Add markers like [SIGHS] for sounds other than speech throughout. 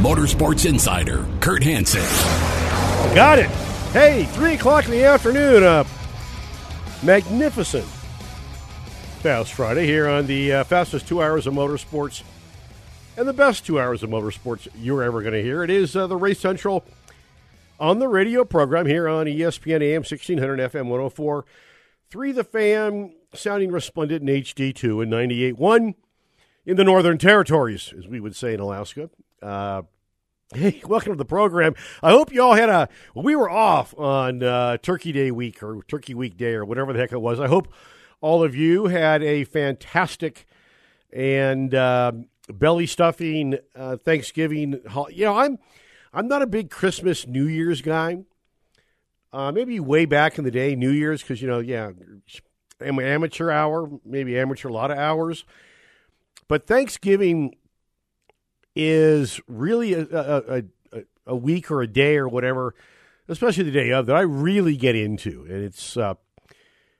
Motorsports Insider, Kurt Hansen. Got it. Hey, 3 o'clock in the afternoon. Uh, magnificent Fast Friday here on the uh, fastest two hours of motorsports and the best two hours of motorsports you're ever going to hear. It is uh, the Race Central on the radio program here on ESPN AM 1600 FM 104. 3 The Fan, sounding resplendent in HD2 and 98.1 in the Northern Territories, as we would say in Alaska. Uh, Hey, welcome to the program. I hope you all had a. We were off on uh, Turkey Day week or Turkey Week Day or whatever the heck it was. I hope all of you had a fantastic and uh, belly stuffing uh, Thanksgiving. You know, I'm I'm not a big Christmas New Year's guy. Uh, maybe way back in the day, New Year's, because you know, yeah, am- amateur hour, maybe amateur a lot of hours. But Thanksgiving is really a, a, a, a week or a day or whatever, especially the day of, that I really get into, and it's uh,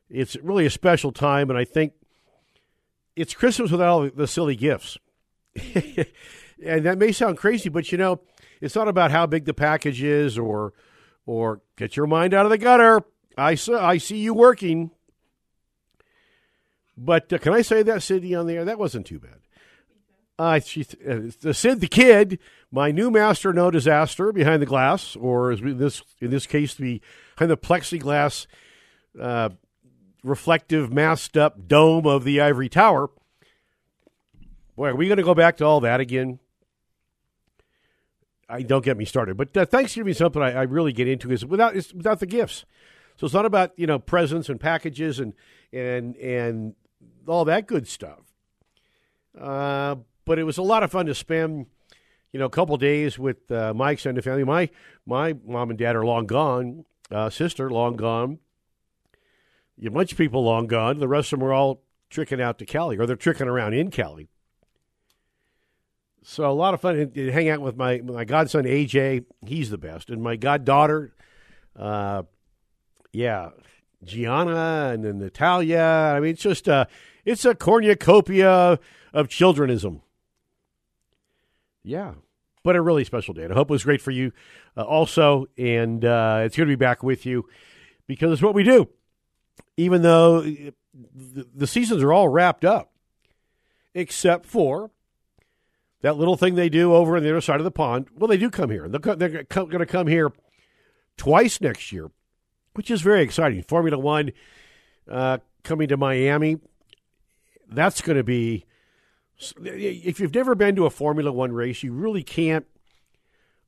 it's really a special time, and I think it's Christmas without all the silly gifts. [LAUGHS] and that may sound crazy, but you know, it's not about how big the package is or or get your mind out of the gutter. I see, I see you working. But uh, can I say that, Sydney, on the air? That wasn't too bad. Uh, she, uh, the Sid the Kid, my new master, no disaster, behind the glass, or as we, this in this case, the behind the plexiglass, uh, reflective, masked up dome of the ivory tower. Boy, are we going to go back to all that again? I don't get me started, but uh, Thanksgiving is something I, I really get into is without it's without the gifts. So it's not about you know presents and packages and and and all that good stuff. Uh, but it was a lot of fun to spend, you know, a couple days with uh, my extended family. My my mom and dad are long gone. Uh, sister long gone. You bunch of people long gone. The rest of them are all tricking out to Cali, or they're tricking around in Cali. So a lot of fun to hang out with my my godson AJ. He's the best, and my goddaughter, uh, yeah, Gianna and then Natalia. I mean, it's just uh, it's a cornucopia of childrenism. Yeah, but a really special day. And I hope it was great for you uh, also. And uh, it's going to be back with you because it's what we do. Even though uh, the, seasons are all wrapped up, except for that little thing they do over on the other side of the pond. Well, they do come here. They're, they're going to come here twice next year, which is very exciting. Formula One uh, coming to Miami. That's going to be if you've never been to a Formula One race, you really can't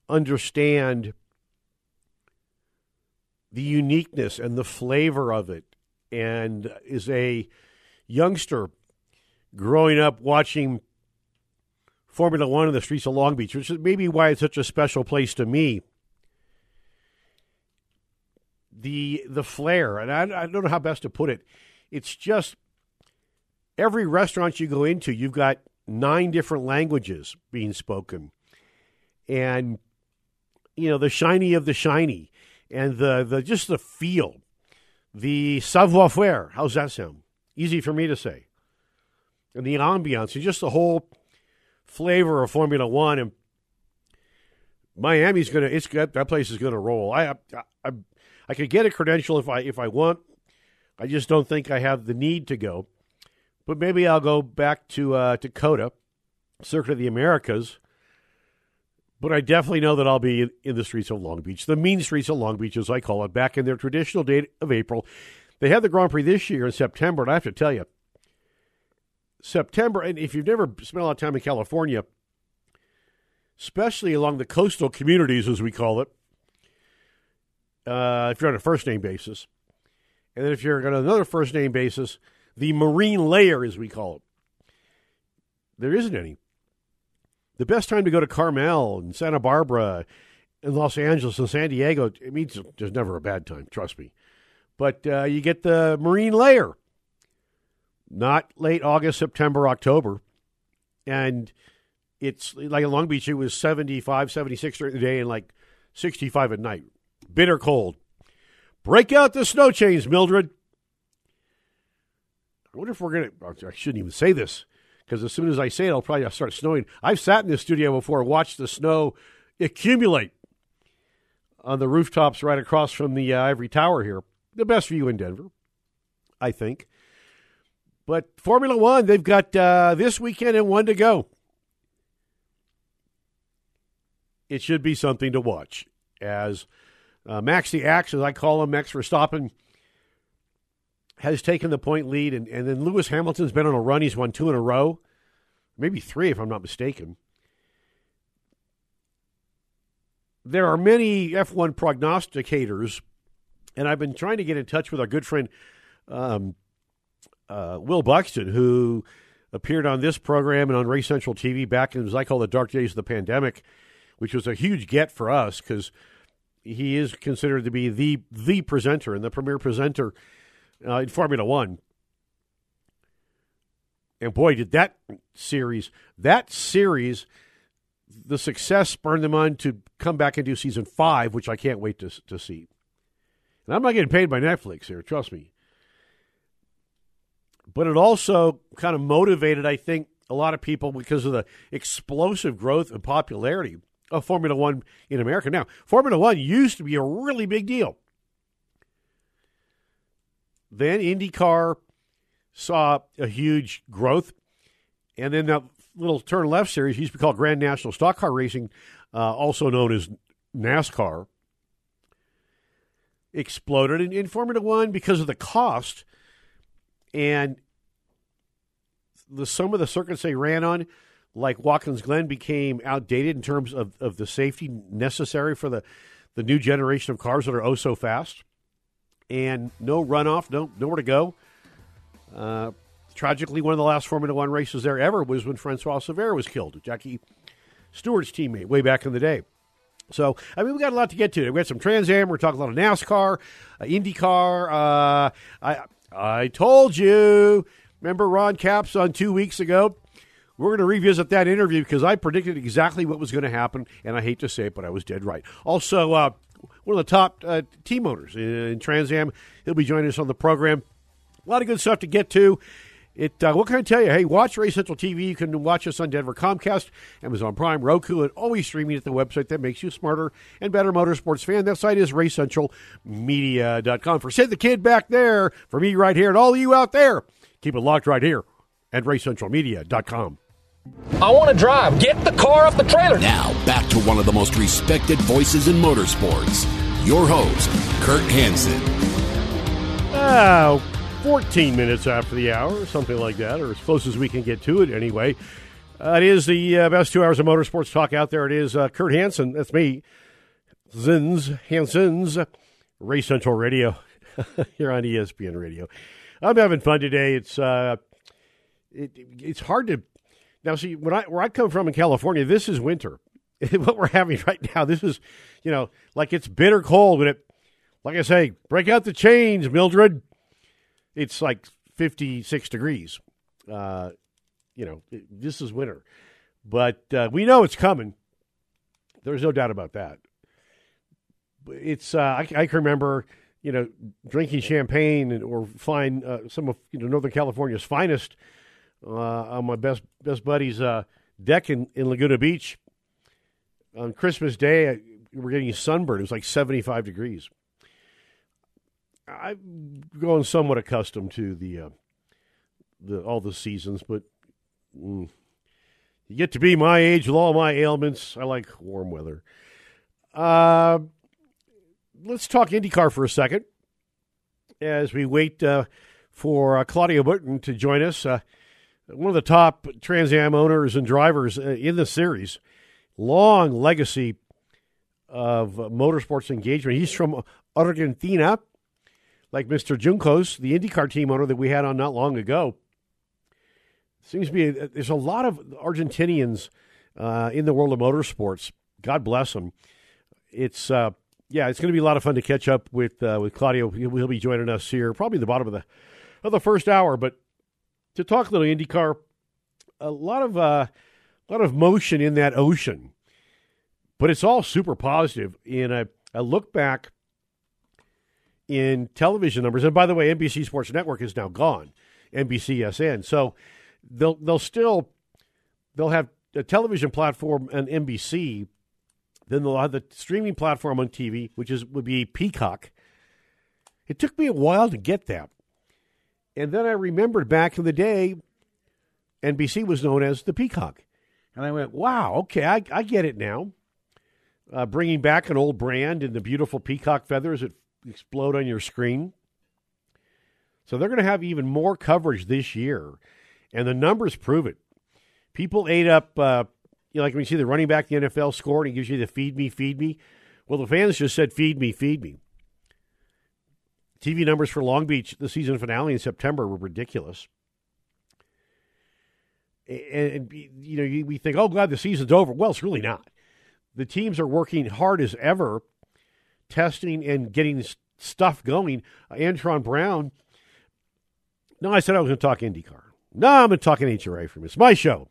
understand the uniqueness and the flavor of it. And is a youngster growing up watching Formula One in the streets of Long Beach, which is maybe why it's such a special place to me. The the flair, and I, I don't know how best to put it. It's just every restaurant you go into, you've got nine different languages being spoken, and you know the shiny of the shiny, and the the just the feel, the savoir faire. How's that sound? Easy for me to say. And the ambiance, and just the whole flavor of Formula One, and Miami's gonna. It's that that place is gonna roll. I I I, I could get a credential if I if I want. I just don't think I have the need to go but maybe I'll go back to uh, Dakota, Circuit of the Americas. But I definitely know that I'll be in the streets of Long Beach, the mean streets of Long Beach, as I call it, back in their traditional date of April. They had the Grand Prix this year in September, and I have to tell you, September, and if you've never spent a lot of time in California, especially along the coastal communities, as we call it, uh, if you're on a first name basis, and then if you're on another first name basis, the marine layer, as we call it. There isn't any. the best time to go to Carmel and Santa Barbara and Los Angeles and San Diego, it means there's never a bad time, trust me. But uh, you get the marine layer, not late August, September, October. And it's like in Long Beach, it was 75, 76 during the day and like 65 at night. Bitter cold. Break out the snow chains, Mildred. I wonder if we're going to, I shouldn't even say this because as soon as I say it, I'll probably start snowing. I've sat in the studio before, watched the snow accumulate on the rooftops right across from the uh, Ivory Tower here. The best view in Denver, I think. But Formula One, they've got uh, this weekend and one to go. It should be something to watch as uh, Max the Axe, as I call him, Max Verstappen, has taken the point lead, and, and then Lewis Hamilton's been on a run. He's won two in a row, maybe three, if I'm not mistaken. There are many F1 prognosticators, and I've been trying to get in touch with our good friend um, uh, Will Buxton, who appeared on this program and on Race Central TV back in, as I call the dark days of the pandemic, which was a huge get for us because he is considered to be the the presenter and the premier presenter uh, in Formula One. And boy, did that series, that series, the success spurned them on to come back and do season five, which I can't wait to, to see. And I'm not getting paid by Netflix here, trust me. But it also kind of motivated, I think, a lot of people because of the explosive growth and popularity of Formula One in America. Now, Formula One used to be a really big deal. Then IndyCar saw a huge growth. And then that little turn left series used to be called Grand National Stock Car Racing, uh, also known as NASCAR, exploded in, in Formula One because of the cost and the some of the circuits they ran on, like Watkins Glen, became outdated in terms of, of the safety necessary for the, the new generation of cars that are oh so fast and no runoff, no nowhere to go. Uh, tragically, one of the last Formula One races there ever was when Francois Cevert was killed, Jackie Stewart's teammate, way back in the day. So, I mean, we got a lot to get to. We got some Trans Am. We're talking about a lot of NASCAR, uh, IndyCar. Uh, I I told you. Remember Ron Capps on two weeks ago? We're going to revisit that interview because I predicted exactly what was going to happen, and I hate to say it, but I was dead right. Also, uh, one of the top uh, team owners in Trans Am. He'll be joining us on the program. A lot of good stuff to get to. It, uh, what can I tell you? Hey, watch Race Central TV. You can watch us on Denver Comcast, Amazon Prime, Roku, and always streaming at the website that makes you smarter and better motorsports fan. That site is racecentralmedia.com. For Sid the Kid back there, for me right here, and all of you out there, keep it locked right here at racecentralmedia.com. I want to drive. Get the car off the trailer. Now, back to one of the most respected voices in motorsports. Your host, Kurt Hansen. Oh, 14 minutes after the hour, or something like that, or as close as we can get to it anyway. Uh, it is the uh, best two hours of motorsports talk out there. It is uh, Kurt Hansen. That's me. Zins, Hansens, Race Central Radio [LAUGHS] here on ESPN Radio. I'm having fun today. It's uh, it, it's hard to now see when I where I come from in California. This is winter. [LAUGHS] what we're having right now. This is you know like it's bitter cold when it. Like I say, break out the chains, Mildred. It's like 56 degrees. Uh, you know, it, this is winter, but uh, we know it's coming. There's no doubt about that. It's uh, I, I, can remember you know drinking champagne or flying uh, some of you know Northern California's finest uh, on my best best buddy's uh, deck in, in Laguna Beach on Christmas Day. Were getting sunburned. It was like 75 degrees. I'm growing somewhat accustomed to the uh, the all the seasons, but mm, you get to be my age with all my ailments. I like warm weather. Uh, let's talk IndyCar for a second as we wait uh, for uh, Claudio Burton to join us. Uh, one of the top Trans Am owners and drivers uh, in the series. Long legacy of motorsports engagement. He's from Argentina like Mr. Juncos, the IndyCar team owner that we had on not long ago. Seems to be there's a lot of Argentinians uh, in the world of motorsports. God bless them. It's uh, yeah, it's going to be a lot of fun to catch up with uh, with Claudio. He'll, he'll be joining us here, probably the bottom of the of the first hour. But to talk a little IndyCar, a lot of uh, a lot of motion in that ocean, but it's all super positive. In a, a look back in television numbers, and by the way, NBC Sports Network is now gone, NBCSN. So they'll they'll still they'll have a television platform on NBC. Then they'll have the streaming platform on TV, which is would be Peacock. It took me a while to get that. And then I remembered back in the day, NBC was known as the Peacock. And I went, wow, okay, I, I get it now. Uh, bringing back an old brand and the beautiful peacock feathers that explode on your screen. So they're going to have even more coverage this year. And the numbers prove it. People ate up, uh, you know, like when you see the running back the NFL score and he gives you the feed me, feed me. Well, the fans just said, feed me, feed me. TV numbers for Long Beach, the season finale in September, were ridiculous. And, you know, we think, oh, glad the season's over. Well, it's really not. The teams are working hard as ever, testing and getting stuff going. Uh, Antron Brown. No, I said I was going to talk IndyCar. No, I'm going to talk NHRA for me. It's my show.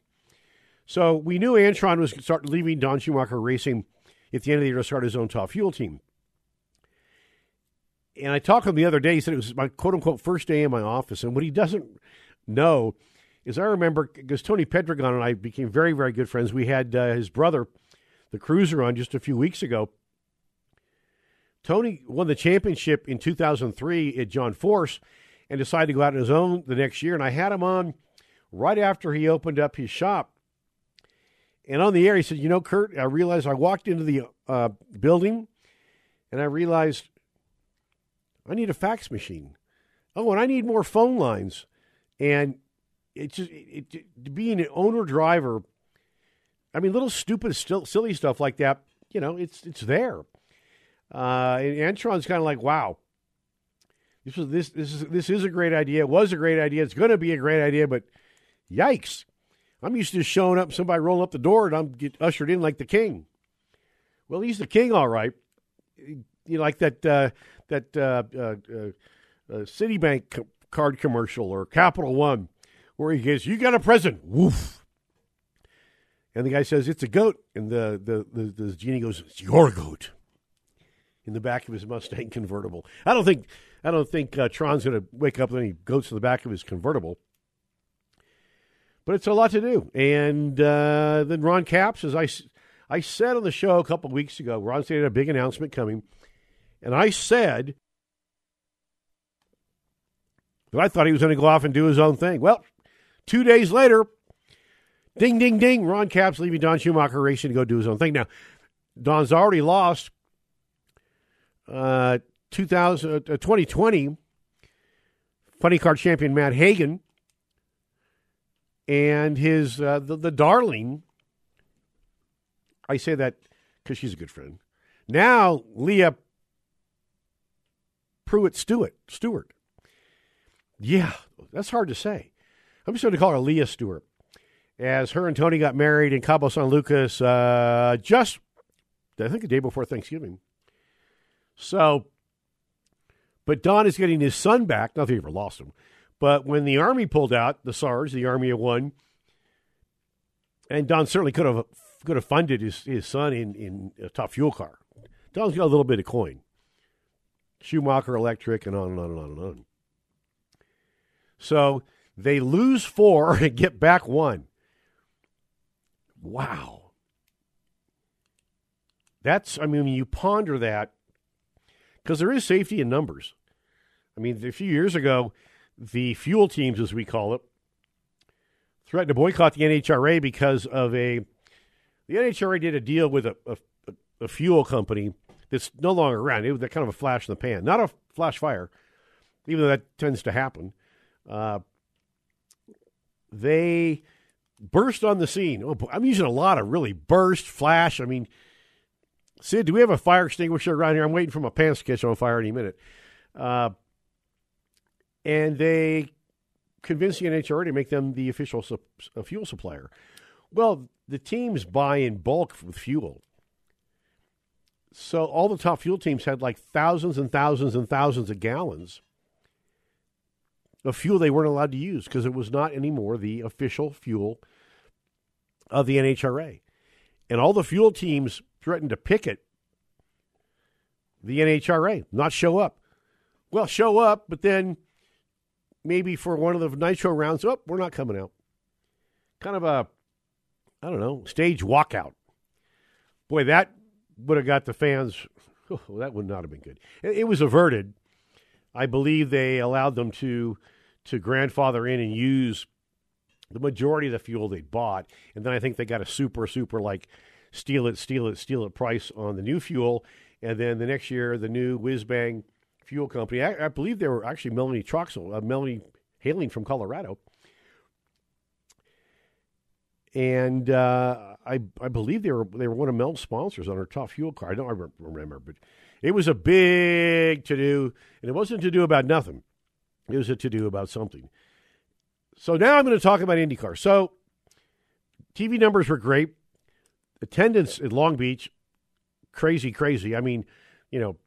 So we knew Antron was going to start leaving Don Schumacher Racing at the end of the year to start his own top fuel team. And I talked to him the other day. He said it was my quote unquote first day in my office. And what he doesn't know is I remember because Tony Pedregon and I became very, very good friends. We had uh, his brother, the cruiser, on just a few weeks ago. Tony won the championship in 2003 at John Force and decided to go out on his own the next year. And I had him on right after he opened up his shop. And on the air, he said, You know, Kurt, I realized I walked into the uh, building and I realized I need a fax machine. Oh, and I need more phone lines. And it's just it, it, being an owner driver. I mean, little stupid, still, silly stuff like that. You know, it's it's there. Uh, and Antron's kind of like, wow, this was this this is this is a great idea. It was a great idea. It's going to be a great idea, but yikes! I'm used to showing up, somebody rolling up the door, and I'm get ushered in like the king. Well, he's the king, all right. You know, like that uh, that uh, uh, uh, uh Citibank card commercial or Capital One, where he goes, "You got a present." Woof. And the guy says, "It's a goat," and the the the, the genie goes, "It's your goat." In the back of his Mustang convertible. I don't think I don't think uh, Tron's going to wake up with any goats in the back of his convertible. But it's a lot to do. And uh, then Ron Capps, as I, I said on the show a couple weeks ago, Ron said a big announcement coming. And I said that I thought he was going to go off and do his own thing. Well, two days later, ding, ding, ding, Ron Capps leaving Don Schumacher Racing to go do his own thing. Now, Don's already lost uh, 2000, uh, 2020 funny car champion Matt Hagan and his uh, the, the darling. I say that because she's a good friend. Now Leah Pruett Stewart. Stewart. Yeah, that's hard to say. I'm just going to call her Leah Stewart. As her and Tony got married in Cabo San Lucas uh, just, I think, the day before Thanksgiving. So, but Don is getting his son back. Not that he ever lost him. But when the Army pulled out, the SARS, the Army of One, and Don certainly could have could have funded his, his son in, in a top fuel car. Don's got a little bit of coin. Schumacher Electric, and on and on and on and on. So they lose four [LAUGHS] and get back one. Wow. That's, I mean, you ponder that, because there is safety in numbers. I mean, a few years ago, the fuel teams, as we call it, threatened to boycott the NHRA because of a. The NHRA did a deal with a, a, a fuel company that's no longer around. It was kind of a flash in the pan, not a flash fire, even though that tends to happen. Uh, they burst on the scene. Oh, I'm using a lot of really burst, flash. I mean, Sid, do we have a fire extinguisher around here? I'm waiting for my pants to catch on fire any minute. Uh, and they convinced the NHRA to make them the official su- fuel supplier. Well, the teams buy in bulk with fuel. So all the top fuel teams had like thousands and thousands and thousands of gallons of fuel they weren't allowed to use because it was not anymore the official fuel of the NHRA. And all the fuel teams threatened to picket the NHRA, not show up. Well, show up, but then maybe for one of the nitro rounds, oh, we're not coming out. Kind of a, I don't know, stage walkout. Boy, that would have got the fans. [LAUGHS] Oh, that would not have been good. It was averted. I believe they allowed them to to grandfather in and use the majority of the fuel they bought, and then I think they got a super super like steal it, steal it, steal it price on the new fuel, and then the next year the new whiz bang fuel company. I, I, believe they were actually Melanie Troxel, uh, Melanie hailing from Colorado, and uh, I I believe they were they were one of Mel's sponsors on her top fuel car. I don't remember, but it was a big to do, and it wasn't to do about nothing. It was a to do about something. So now I'm going to talk about IndyCar. So TV numbers were great. Attendance at Long Beach, crazy, crazy. I mean, you know,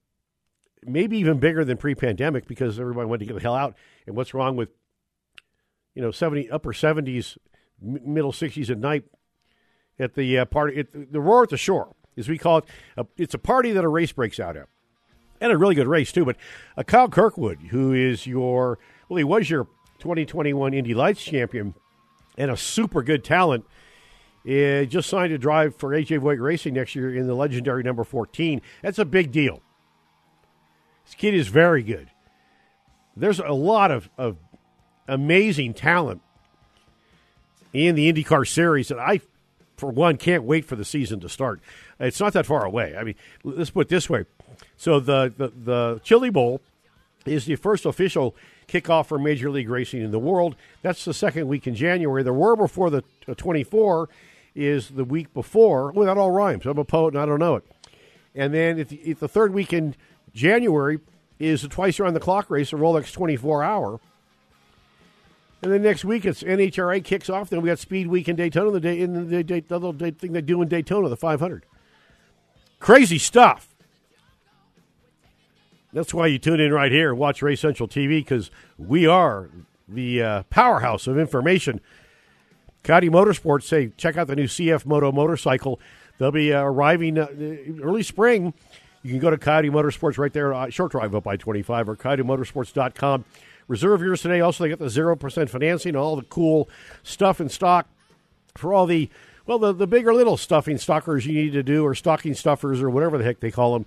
maybe even bigger than pre-pandemic because everybody wanted to get the hell out. And what's wrong with, you know, seventy upper seventies, middle sixties at night at the uh, party, at the roar at the shore, as we call it. It's a party that a race breaks out at, and a really good race too. But uh, Kyle Kirkwood, who is your well, he was your 2021 Indy Lights champion and a super good talent. Uh, just signed to drive for AJ Foyt Racing next year in the legendary number 14. That's a big deal. This kid is very good. There's a lot of, of amazing talent in the IndyCar series that I, for one, can't wait for the season to start. It's not that far away. I mean, let's put it this way. So the, the, the Chili Bowl is the first official kickoff for Major League Racing in the world. That's the second week in January. The War Before the 24 is the week before. Well, that all rhymes. I'm a poet and I don't know it. And then if the, if the third week in January is the twice around the clock race, the Rolex 24 hour. And then next week it's NHRA kicks off. Then we got Speed Week in Daytona, the day in the, the, the little thing they do in Daytona, the 500. Crazy stuff. That's why you tune in right here watch Race Central TV because we are the uh, powerhouse of information. Coyote Motorsports say check out the new CF Moto motorcycle. They'll be uh, arriving uh, early spring. You can go to Coyote Motorsports right there, uh, short drive up by 25 or coyotemotorsports.com. Reserve yours today. Also, they got the 0% financing, all the cool stuff in stock for all the, well, the, the big or little stuffing stockers you need to do or stocking stuffers or whatever the heck they call them.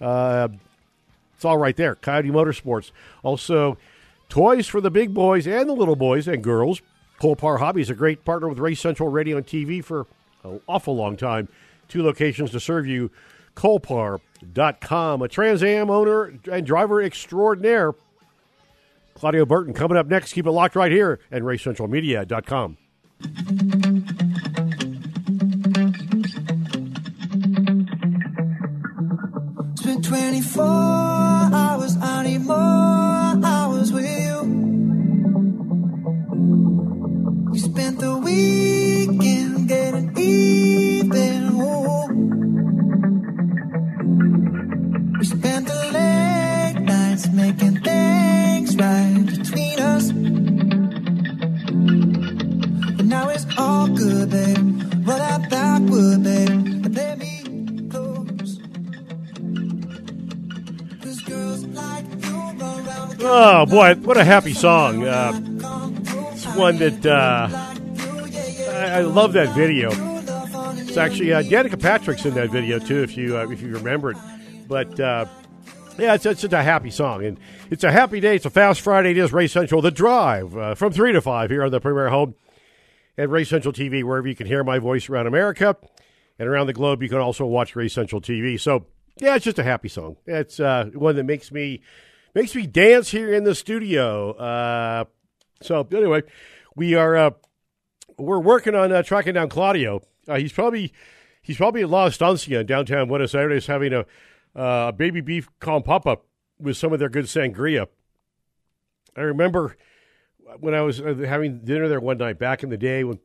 Uh, it's all right there. Coyote Motorsports. Also, toys for the big boys and the little boys and girls. Colpar Hobby is a great partner with Race Central Radio and TV for an awful long time. Two locations to serve you. Colpar.com. A Trans Am owner and driver extraordinaire. Claudio Burton coming up next. Keep it locked right here at RaceCentralMedia.com. Been 24 hours, I need more hours with you. You spent the weekend getting even. Ooh. We spent Oh boy, what a happy song! Uh, it's one that uh, I, I, love that video. It's actually uh, Danica Patrick's in that video too, if you uh, if you remember it. But uh, yeah, it's, it's, a happy song, and it's a happy day. It's a fast Friday. It is Race Central, the drive uh, from three to five here on the Premier Home at Race Central TV, wherever you can hear my voice around America and around the globe. You can also watch Race Central TV. So yeah, it's just a happy song. It's one that makes me makes me dance here in the studio. Uh, so anyway, we are uh, we're working on uh, tracking down Claudio. Uh, he's probably he's probably at La Estancia in downtown Buenos Aires having a uh, baby beef con papa with some of their good sangria. I remember when I was uh, having dinner there one night back in the day when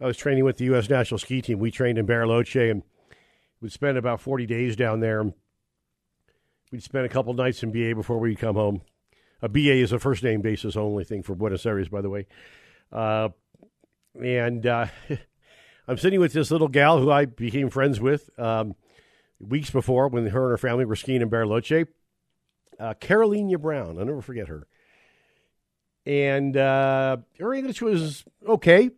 I was training with the U.S. national ski team. We trained in Bariloche and we'd spend about 40 days down there. We'd spend a couple nights in BA before we'd come home. A BA is a first name basis only thing for Buenos Aires, by the way. Uh, and uh, [LAUGHS] I'm sitting with this little gal who I became friends with um, weeks before when her and her family were skiing in Bariloche. Uh, Carolina Brown, I'll never forget her. And uh, her English was okay.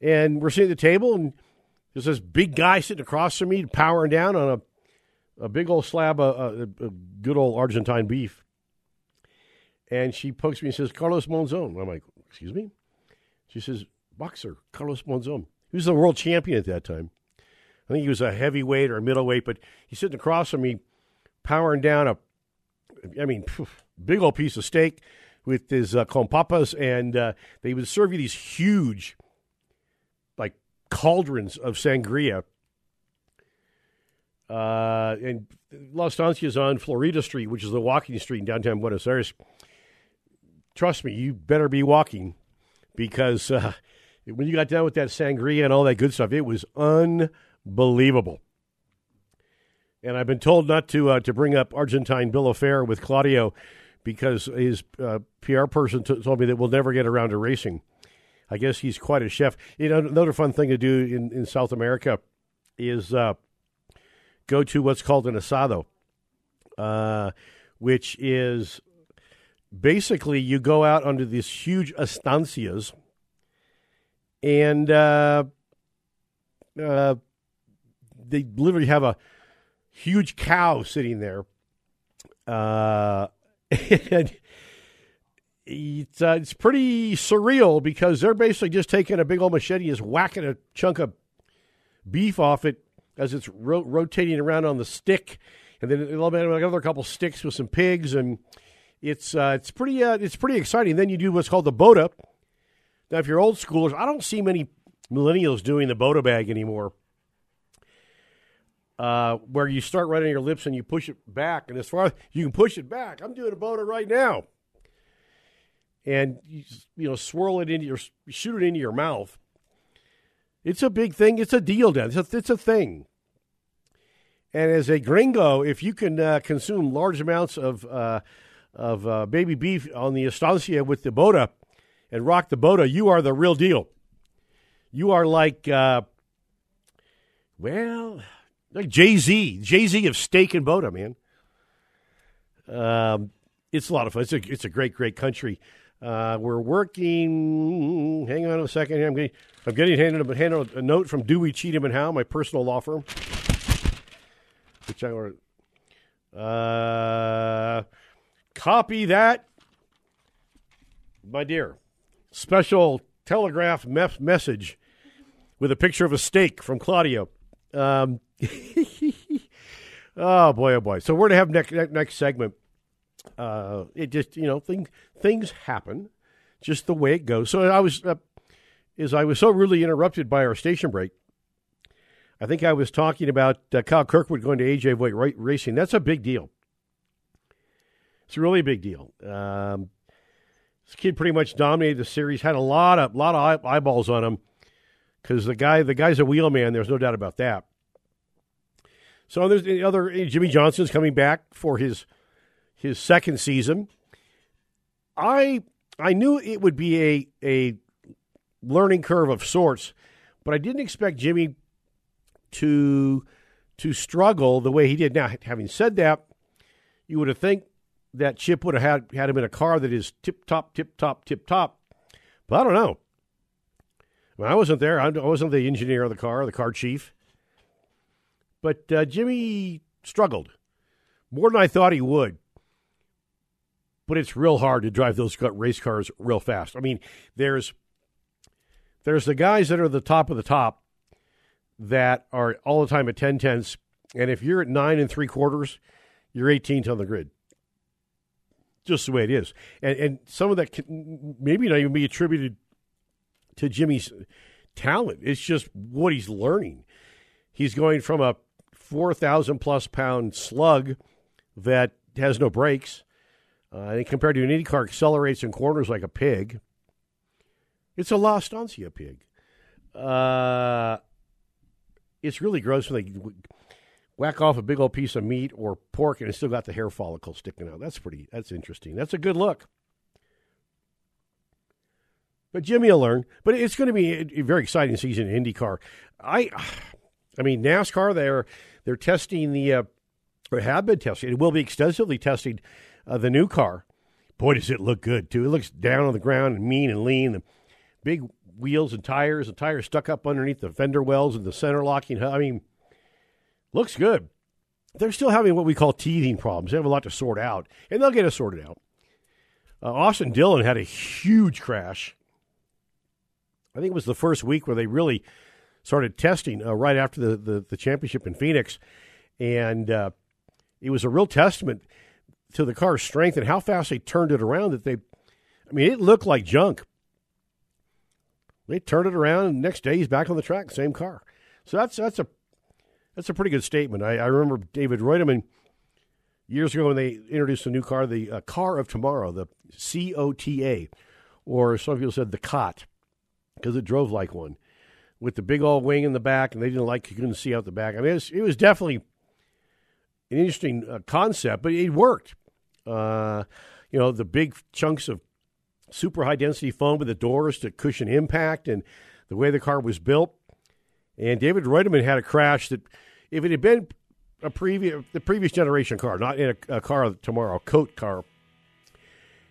And we're sitting at the table, and there's this big guy sitting across from me, powering down on a, a big old slab of a, a good old Argentine beef. And she pokes me and says, Carlos Monzon. I'm like, excuse me? She says, boxer, Carlos Monzon. He was the world champion at that time. I think he was a heavyweight or a middleweight, but he's sitting across from me, powering down a, I mean, big old piece of steak with his uh, con papas, and uh, they would serve you these huge, like cauldrons of sangria. Uh, and La Estancia is on Florida Street, which is the walking street in downtown Buenos Aires trust me, you better be walking because uh, when you got done with that sangria and all that good stuff, it was unbelievable. And I've been told not to uh, to bring up Argentine bill of fare with Claudio because his uh, PR person t- told me that we'll never get around to racing. I guess he's quite a chef. You know, another fun thing to do in, in South America is uh, go to what's called an asado, uh, which is basically you go out under these huge estancias and uh, uh, they literally have a huge cow sitting there uh, [LAUGHS] and it's, uh, it's pretty surreal because they're basically just taking a big old machete and just whacking a chunk of beef off it as it's ro- rotating around on the stick and then another couple sticks with some pigs and it's uh, it's pretty uh, it's pretty exciting. Then you do what's called the Bota. Now, if you're old schoolers, I don't see many millennials doing the Bota bag anymore. Uh, where you start right on your lips and you push it back, and as far as you can push it back, I'm doing a Bota right now. And you, you know, swirl it into your, shoot it into your mouth. It's a big thing. It's a deal, Dan. It's a, it's a thing. And as a gringo, if you can uh, consume large amounts of uh, of uh, baby beef on the Estancia with the Bota and rock the Bota, you are the real deal. You are like, uh, well, like Jay Z, Jay Z of steak and Bota, man. Um, it's a lot of fun. It's a it's a great great country. Uh, we're working. Hang on a second. I'm getting I'm getting handed, a, handed a note from Dewey Cheatham and Howe, my personal law firm, which I were. Uh, Copy that, my dear. Special telegraph me- message with a picture of a steak from Claudio. Um, [LAUGHS] oh boy, oh boy. So we're gonna have next next segment. Uh, it just you know things things happen, just the way it goes. So I was uh, is I was so rudely interrupted by our station break. I think I was talking about uh, Kyle Kirkwood going to AJ Foyt Racing. That's a big deal. It's a really big deal. Um, this kid pretty much dominated the series. Had a lot of lot of eyeballs on him because the guy the guy's a wheelman. There's no doubt about that. So there's the other Jimmie Johnson's coming back for his his second season. I I knew it would be a a learning curve of sorts, but I didn't expect Jimmie to to struggle the way he did. Now, having said that, you would have think that Chip would have had, had him in a car that is tip top, tip top, tip top. But I don't know. I, mean, I wasn't there. I wasn't the engineer of the car, the car chief. But uh, Jimmie struggled more than I thought he would. But it's real hard to drive those race cars real fast. I mean, there's there's the guys that are the top of the top that are all the time at 10 tenths. And if you're at nine and three quarters, you're 18th on the grid just the way it is. And and some of that can maybe not even be attributed to Jimmie's talent. It's just what he's learning. He's going from a four thousand plus pound slug that has no brakes, uh, and compared to an Indy car, accelerates in corners like a pig. It's a La Estancia pig. Uh, it's really gross when they whack off a big old piece of meat or pork and it's still got the hair follicle sticking out. That's pretty. That's interesting. That's a good look. But Jimmie will learn. But it's going to be a very exciting season in IndyCar. I, [SIGHS] I mean NASCAR. They're they're testing the, uh, or have been testing. It will be extensively testing uh, the new car. Boy, does it look good too. It looks down on the ground and mean and lean. The big wheels and tires, the tires stuck up underneath the fender wells and the center locking. I mean, looks good. They're still having what we call teething problems. They have a lot to sort out, and they'll get it sorted out. Uh, Austin Dillon had a huge crash. I think it was the first week where they really started testing uh, right after the, the, the, championship in Phoenix. And uh, it was a real testament to the car's strength and how fast they turned it around that they, I mean, it looked like junk. They turned it around, and next day he's back on the track, same car. So that's that's a that's a pretty good statement. I, I remember David Reutimann years ago when they introduced a new car, the uh, car of tomorrow, the COTA, or some people said the COT, because it drove like one, with the big old wing in the back, and they didn't like you couldn't see out the back. I mean, it was, it was definitely an interesting uh, concept, but it worked. Uh, you know, the big chunks of super high density foam with the doors to cushion impact and the way the car was built. And David Reutimann had a crash that, if it had been a previous the previous generation car, not in a, a car tomorrow, a coat car,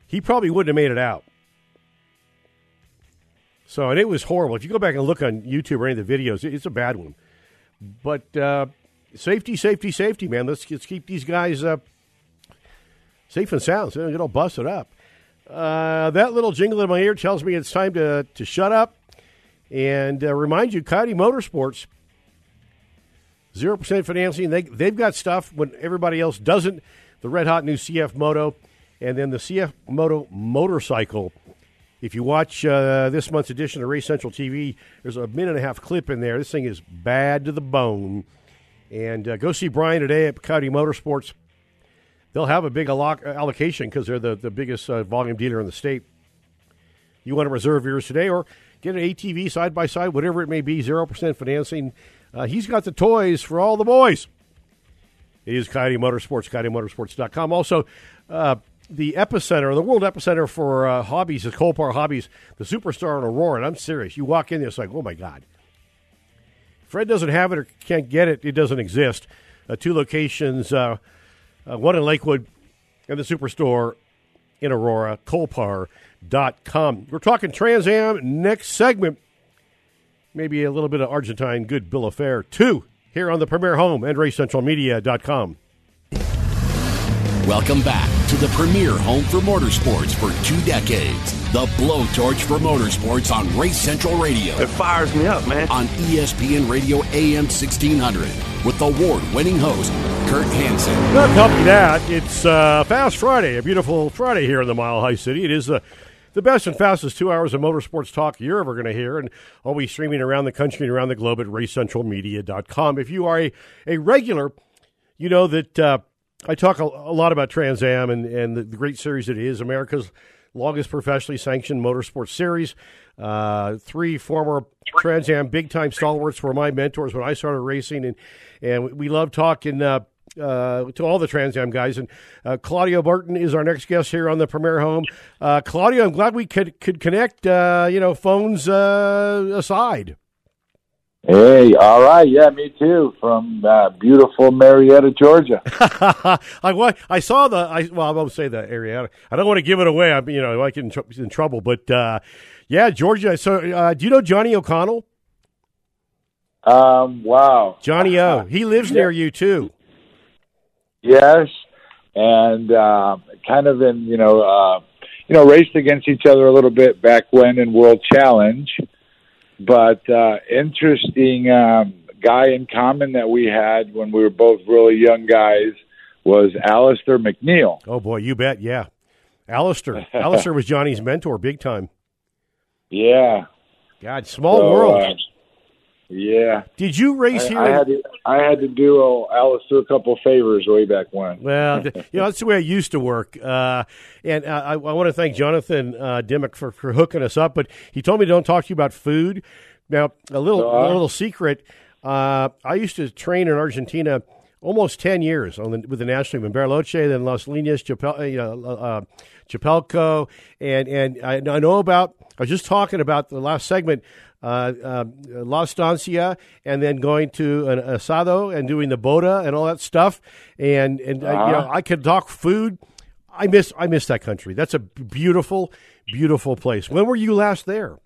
he probably wouldn't have made it out. So, and it was horrible. If you go back and look on YouTube or any of the videos, it's a bad one. But uh, safety, safety, safety, man. Let's, let's keep these guys uh, safe and sound so they don't all busted up. Uh, that little jingle in my ear tells me it's time to, to shut up and uh, remind you, Coyote Motorsports, 0% financing. They, they've got stuff when everybody else doesn't. The red hot new CF Moto and then the CF Moto motorcycle. If you watch uh, this month's edition of Race Central TV, there's a minute and a half clip in there. This thing is bad to the bone. And uh, go see Brian today at Coyote Motorsports they'll have a big allocation because they're the, the biggest uh, volume dealer in the state. You want to reserve yours today or get an ATV side by side, whatever it may be, 0% financing. Uh, he's got the toys for all the boys. It is Coyote Motorsports, CoyoteMotorsports.com. Also, uh, the epicenter, the world epicenter for uh, hobbies is Colpar Hobbies, the superstar in Aurora. And I'm serious. You walk in there, it's like, oh my God. Fred doesn't have it or can't get it, it doesn't exist. Uh, two locations. Uh, one in Lakewood, and the Superstore in Aurora, Colpar.com. We're talking Trans Am next segment. Maybe a little bit of Argentine good bill of fare, too, here on the Premier Home and RaceCentralMedia.com. Welcome back to the premier home for motorsports for two decades. The blowtorch for motorsports on Race Central Radio. It fires me up, man. On ESPN Radio AM 1600 with award winning host Kurt Hansen. Help you that. It's uh, Fast Friday, a beautiful Friday here in the Mile High City. It is the the best and fastest two hours of motorsports talk you're ever going to hear, and always streaming around the country and around the globe at racecentralmedia.com. If you are a, a regular, you know that uh, I talk a, a, lot about Trans Am and, and the, the, great series it is, America's longest professionally sanctioned motorsports series. Uh, three former Trans Am big time stalwarts were my mentors when I started racing, and, and we love talking. Uh, uh, to all the Trans Am guys. And uh, Claudio Burton is our next guest here on the Premier Home. Uh, Claudio, I'm glad we could could connect. Uh, you know, phones uh, aside. Hey, all right, yeah, me too. From uh, beautiful Marietta, Georgia. [LAUGHS] I I saw the I well I won't say the area. I don't want to give it away. I you know I get in, tr- in trouble, but uh, yeah, Georgia. So uh, do you know Johnny O'Connell? Um, wow, Johnny O. [LAUGHS] He lives yeah. near you too. Yes, and uh, kind of in you know uh, you know raced against each other a little bit back when in World Challenge but uh, interesting um, guy in common that we had when we were both really young guys was Alistair McNeil. Oh boy, you bet, yeah. Alistair, Alistair [LAUGHS] was Johnny's mentor, big time. Yeah. God, small so, world. Uh, yeah. Did you race I, here? I had to. I had to do uh, Alistair a couple favors way back when. Well, [LAUGHS] you know that's the way I used to work. Uh, and uh, I, I want to thank Jonathan uh, Dimmock for, for hooking us up. But he told me don't talk to you about food. Now, a little Uh, a little secret. Uh, I used to train in Argentina almost ten years on the, with the national team in Bariloche, then Las Leñas, Chapel, uh, you know, uh, Chapelco, and and I, I know about. I was just talking about the last segment. Uh, uh, La Estancia, and then going to an asado and doing the boda and all that stuff, and and uh, you know I could talk food. I miss I miss that country. That's a beautiful, beautiful place. When were you last there?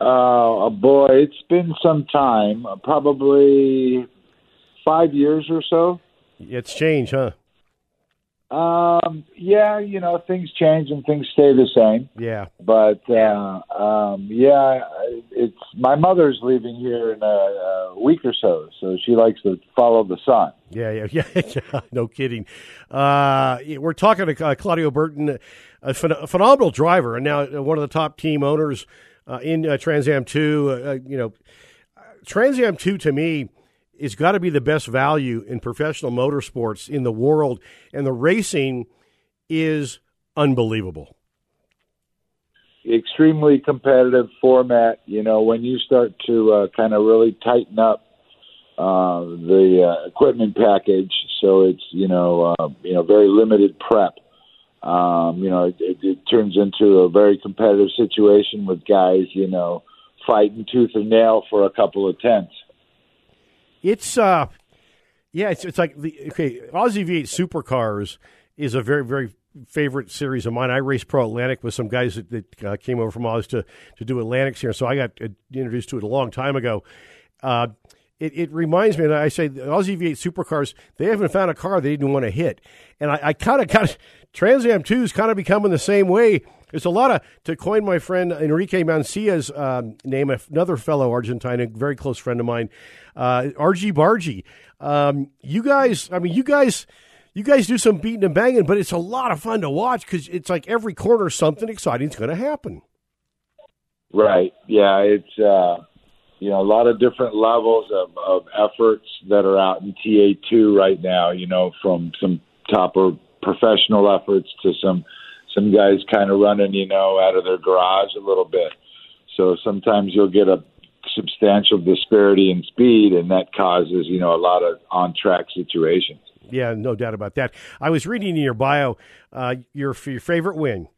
Uh, boy, it's been some time, probably five years or so. It's changed, huh? Um, yeah, you know, things change and things stay the same. Yeah. But uh, um, yeah, it's my mother's leaving here in a, a week or so, so she likes to follow the sun. Yeah, yeah, [LAUGHS] yeah. no kidding. Uh, we're talking to uh, Claudio Burtin, a, phen- a phenomenal driver, and now uh, one of the top team owners uh, in uh, Trans Am Two. Uh, you know, Trans Am Two to me is got to be the best value in professional motorsports in the world, and the racing is unbelievable. Extremely competitive format. You know, when you start to uh, kind of really tighten up uh, the uh, equipment package, so it's you know uh, you know very limited prep. Um, you know, it, it, it turns into a very competitive situation with guys, you know, fighting tooth and nail for a couple of tenths. It's uh, yeah, it's it's like the okay. Aussie V8 Supercars is a very very favorite series of mine. I raced Pro Atlantic with some guys that, that uh, came over from Oz to to do Atlantics here, so I got uh, introduced to it a long time ago. Uh, it, it reminds me, and I say the Aussie V8 Supercars, they haven't found a car they didn't want to hit, and I, I kind of got Trans Am Two is kind of becoming the same way. There's a lot of, to coin my friend Enrique Mancia's um, name, another fellow Argentine, a very close friend of mine, uh, RG Bargy. Um, you guys, I mean, you guys, you guys do some beating and banging, but it's a lot of fun to watch because it's like every corner something exciting is going to happen. Right. Yeah. It's uh, you know a lot of different levels of, of efforts that are out in TA two right now. You know, from some topper professional efforts to some some guys kind of running you know out of their garage a little bit. So sometimes you'll get a substantial disparity in speed, and that causes you know a lot of on track situations. Yeah, no doubt about that. I was reading in your bio uh, your your favorite win,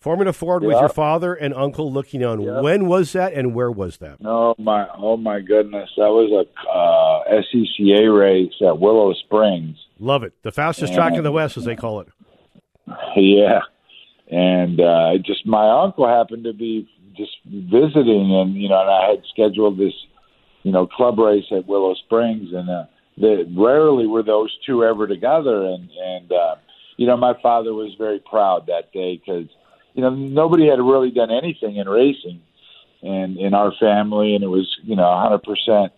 Formula Ford with your father and uncle looking on. Yeah. When was that, and where was that? Oh my! Oh my goodness! That was a uh, SCCA race at Willow Springs. Love it. The fastest track in the West, as they call it. [LAUGHS] Yeah, and uh, just my uncle happened to be just visiting, and you know, and I had scheduled this, you know, club race at Willow Springs, and uh, the, rarely were those two ever together, and and uh, you know, my father was very proud that day because you know nobody had really done anything in racing, and in our family, and it was you know, a hundred percent,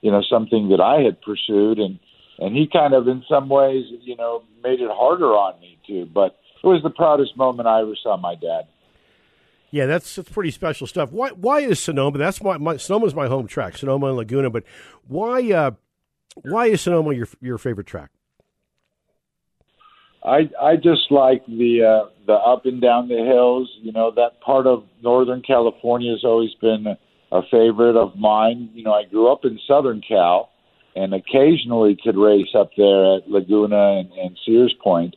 you know, something that I had pursued, and and he kind of in some ways, you know, made it harder on me too, but it was the proudest moment I ever saw my dad. Yeah, that's, that's pretty special stuff. Why why is Sonoma? That's my, my Sonoma's my home track, Sonoma and Laguna. But why uh, why is Sonoma your your favorite track? I I just like the uh, the up and down the hills. You know that part of Northern California has always been a, a favorite of mine. You know I grew up in Southern Cal, and occasionally could race up there at Laguna and, and Sears Point,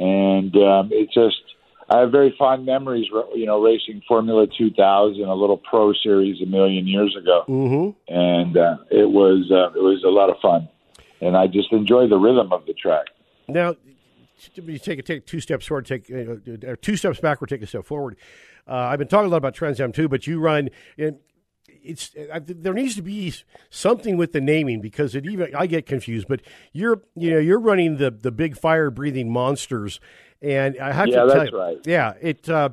and um, it just I have very fond memories. You know racing Formula 2000, a little Pro Series a million years ago, Mm-hmm. and uh, it was uh, it was a lot of fun, and I just enjoy the rhythm of the track. Now, you take a take two steps forward, take uh, or two steps backward, take a step forward. Uh, I've been talking a lot about Trans Am too, but you run. And it's uh, there needs to be something with the naming because it even I get confused. But you're you know you're running the the big fire breathing monsters, and I have Yeah, to tell you, right. yeah, it. Uh,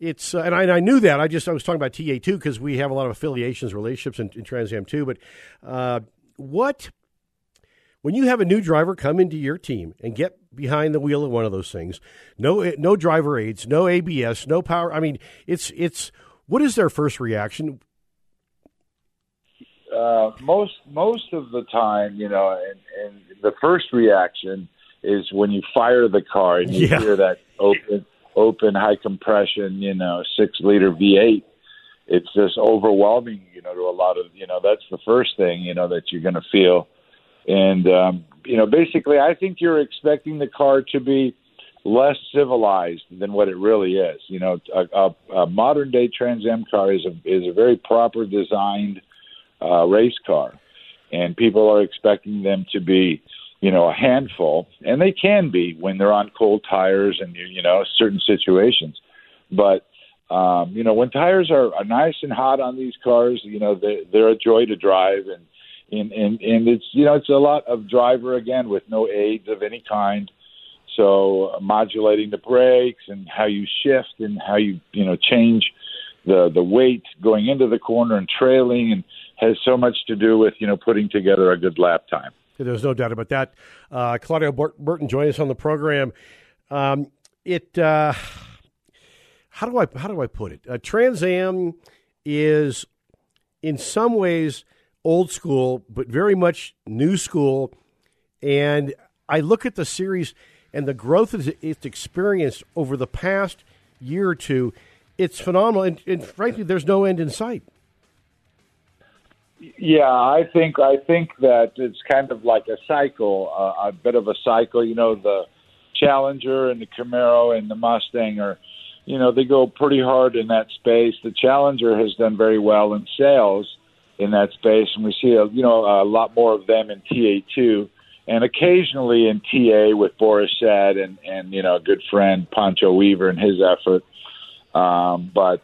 it's uh, and, I, and I knew that. I just I was talking about TA two because we have a lot of affiliations, relationships in, in Trans Am two. But uh, what when you have a new driver come into your team and get behind the wheel of one of those things, no no driver aids, no ABS, no power. I mean, it's it's what is their first reaction? Uh, most most of the time, you know, and, and the first reaction is when you fire the car and you Yeah. hear that open open high compression, you know, six liter V eight, it's just overwhelming, you know, to a lot of, you know, that's the first thing, you know, that you're going to feel. And, um, you know, basically, I think you're expecting the car to be less civilized than what it really is. You know, a, a, a modern day Trans Am car is a, is a very proper designed uh, race car. And people are expecting them to be, you know, a handful, and they can be when they're on cold tires and, you know, certain situations. But um, you know, when tires are, are nice and hot on these cars, you know, they, they're a joy to drive, and and and and it's you know it's a lot of driver again with no aids of any kind. So uh, modulating the brakes and how you shift and how you you know change the the weight going into the corner and trailing and has so much to do with you know putting together a good lap time. There's no doubt about that. Uh, Claudio Burtin join us on the program. Um, it. Uh how do I how do I put it? Uh, Trans Am is in some ways old school, but very much new school. And I look at the series and the growth it's experienced over the past year or two. It's phenomenal, and, and frankly, there's no end in sight. Yeah, I think I think that it's kind of like a cycle, uh, a bit of a cycle. You know, the Challenger and the Camaro and the Mustang are you know, they go pretty hard in that space. The Challenger has done very well in sales in that space, and we see a you know a lot more of them in TA2, and occasionally in TA with Boris Said and and you know a good friend Pancho Weaver and his effort. Um, but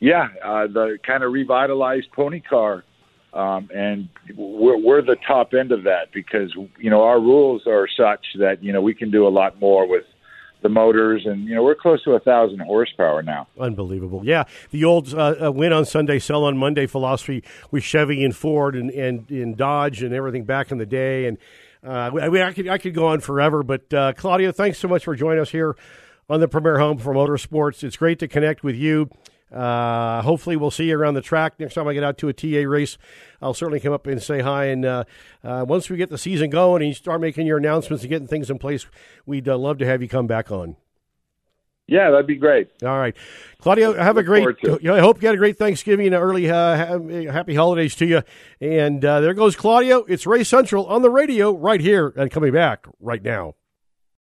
yeah, uh, the kind of revitalized pony car. Um, and we're, we're the top end of that because you know our rules are such that you know we can do a lot more with the motors, and you know we're close to a thousand horsepower now. Unbelievable, yeah. The old uh, uh, win on Sunday, sell on Monday philosophy with Chevy and Ford and and, and Dodge and everything back in the day, and uh, I, mean, I could I could go on forever. But uh, Claudio, thanks so much for joining us here on the Premier Home for Motorsports. It's great to connect with you. Uh, hopefully, we'll see you around the track next time I get out to a TA race. I'll certainly come up and say hi. And uh, uh, once we get the season going and you start making your announcements and getting things in place, we'd uh, love to have you come back on. Yeah, that'd be great. All right, Claudio, have Look a great. I hope you had a great Thanksgiving and early uh, happy holidays to you. And uh, there goes Claudio. It's Ray Central on the radio right here and coming back right now.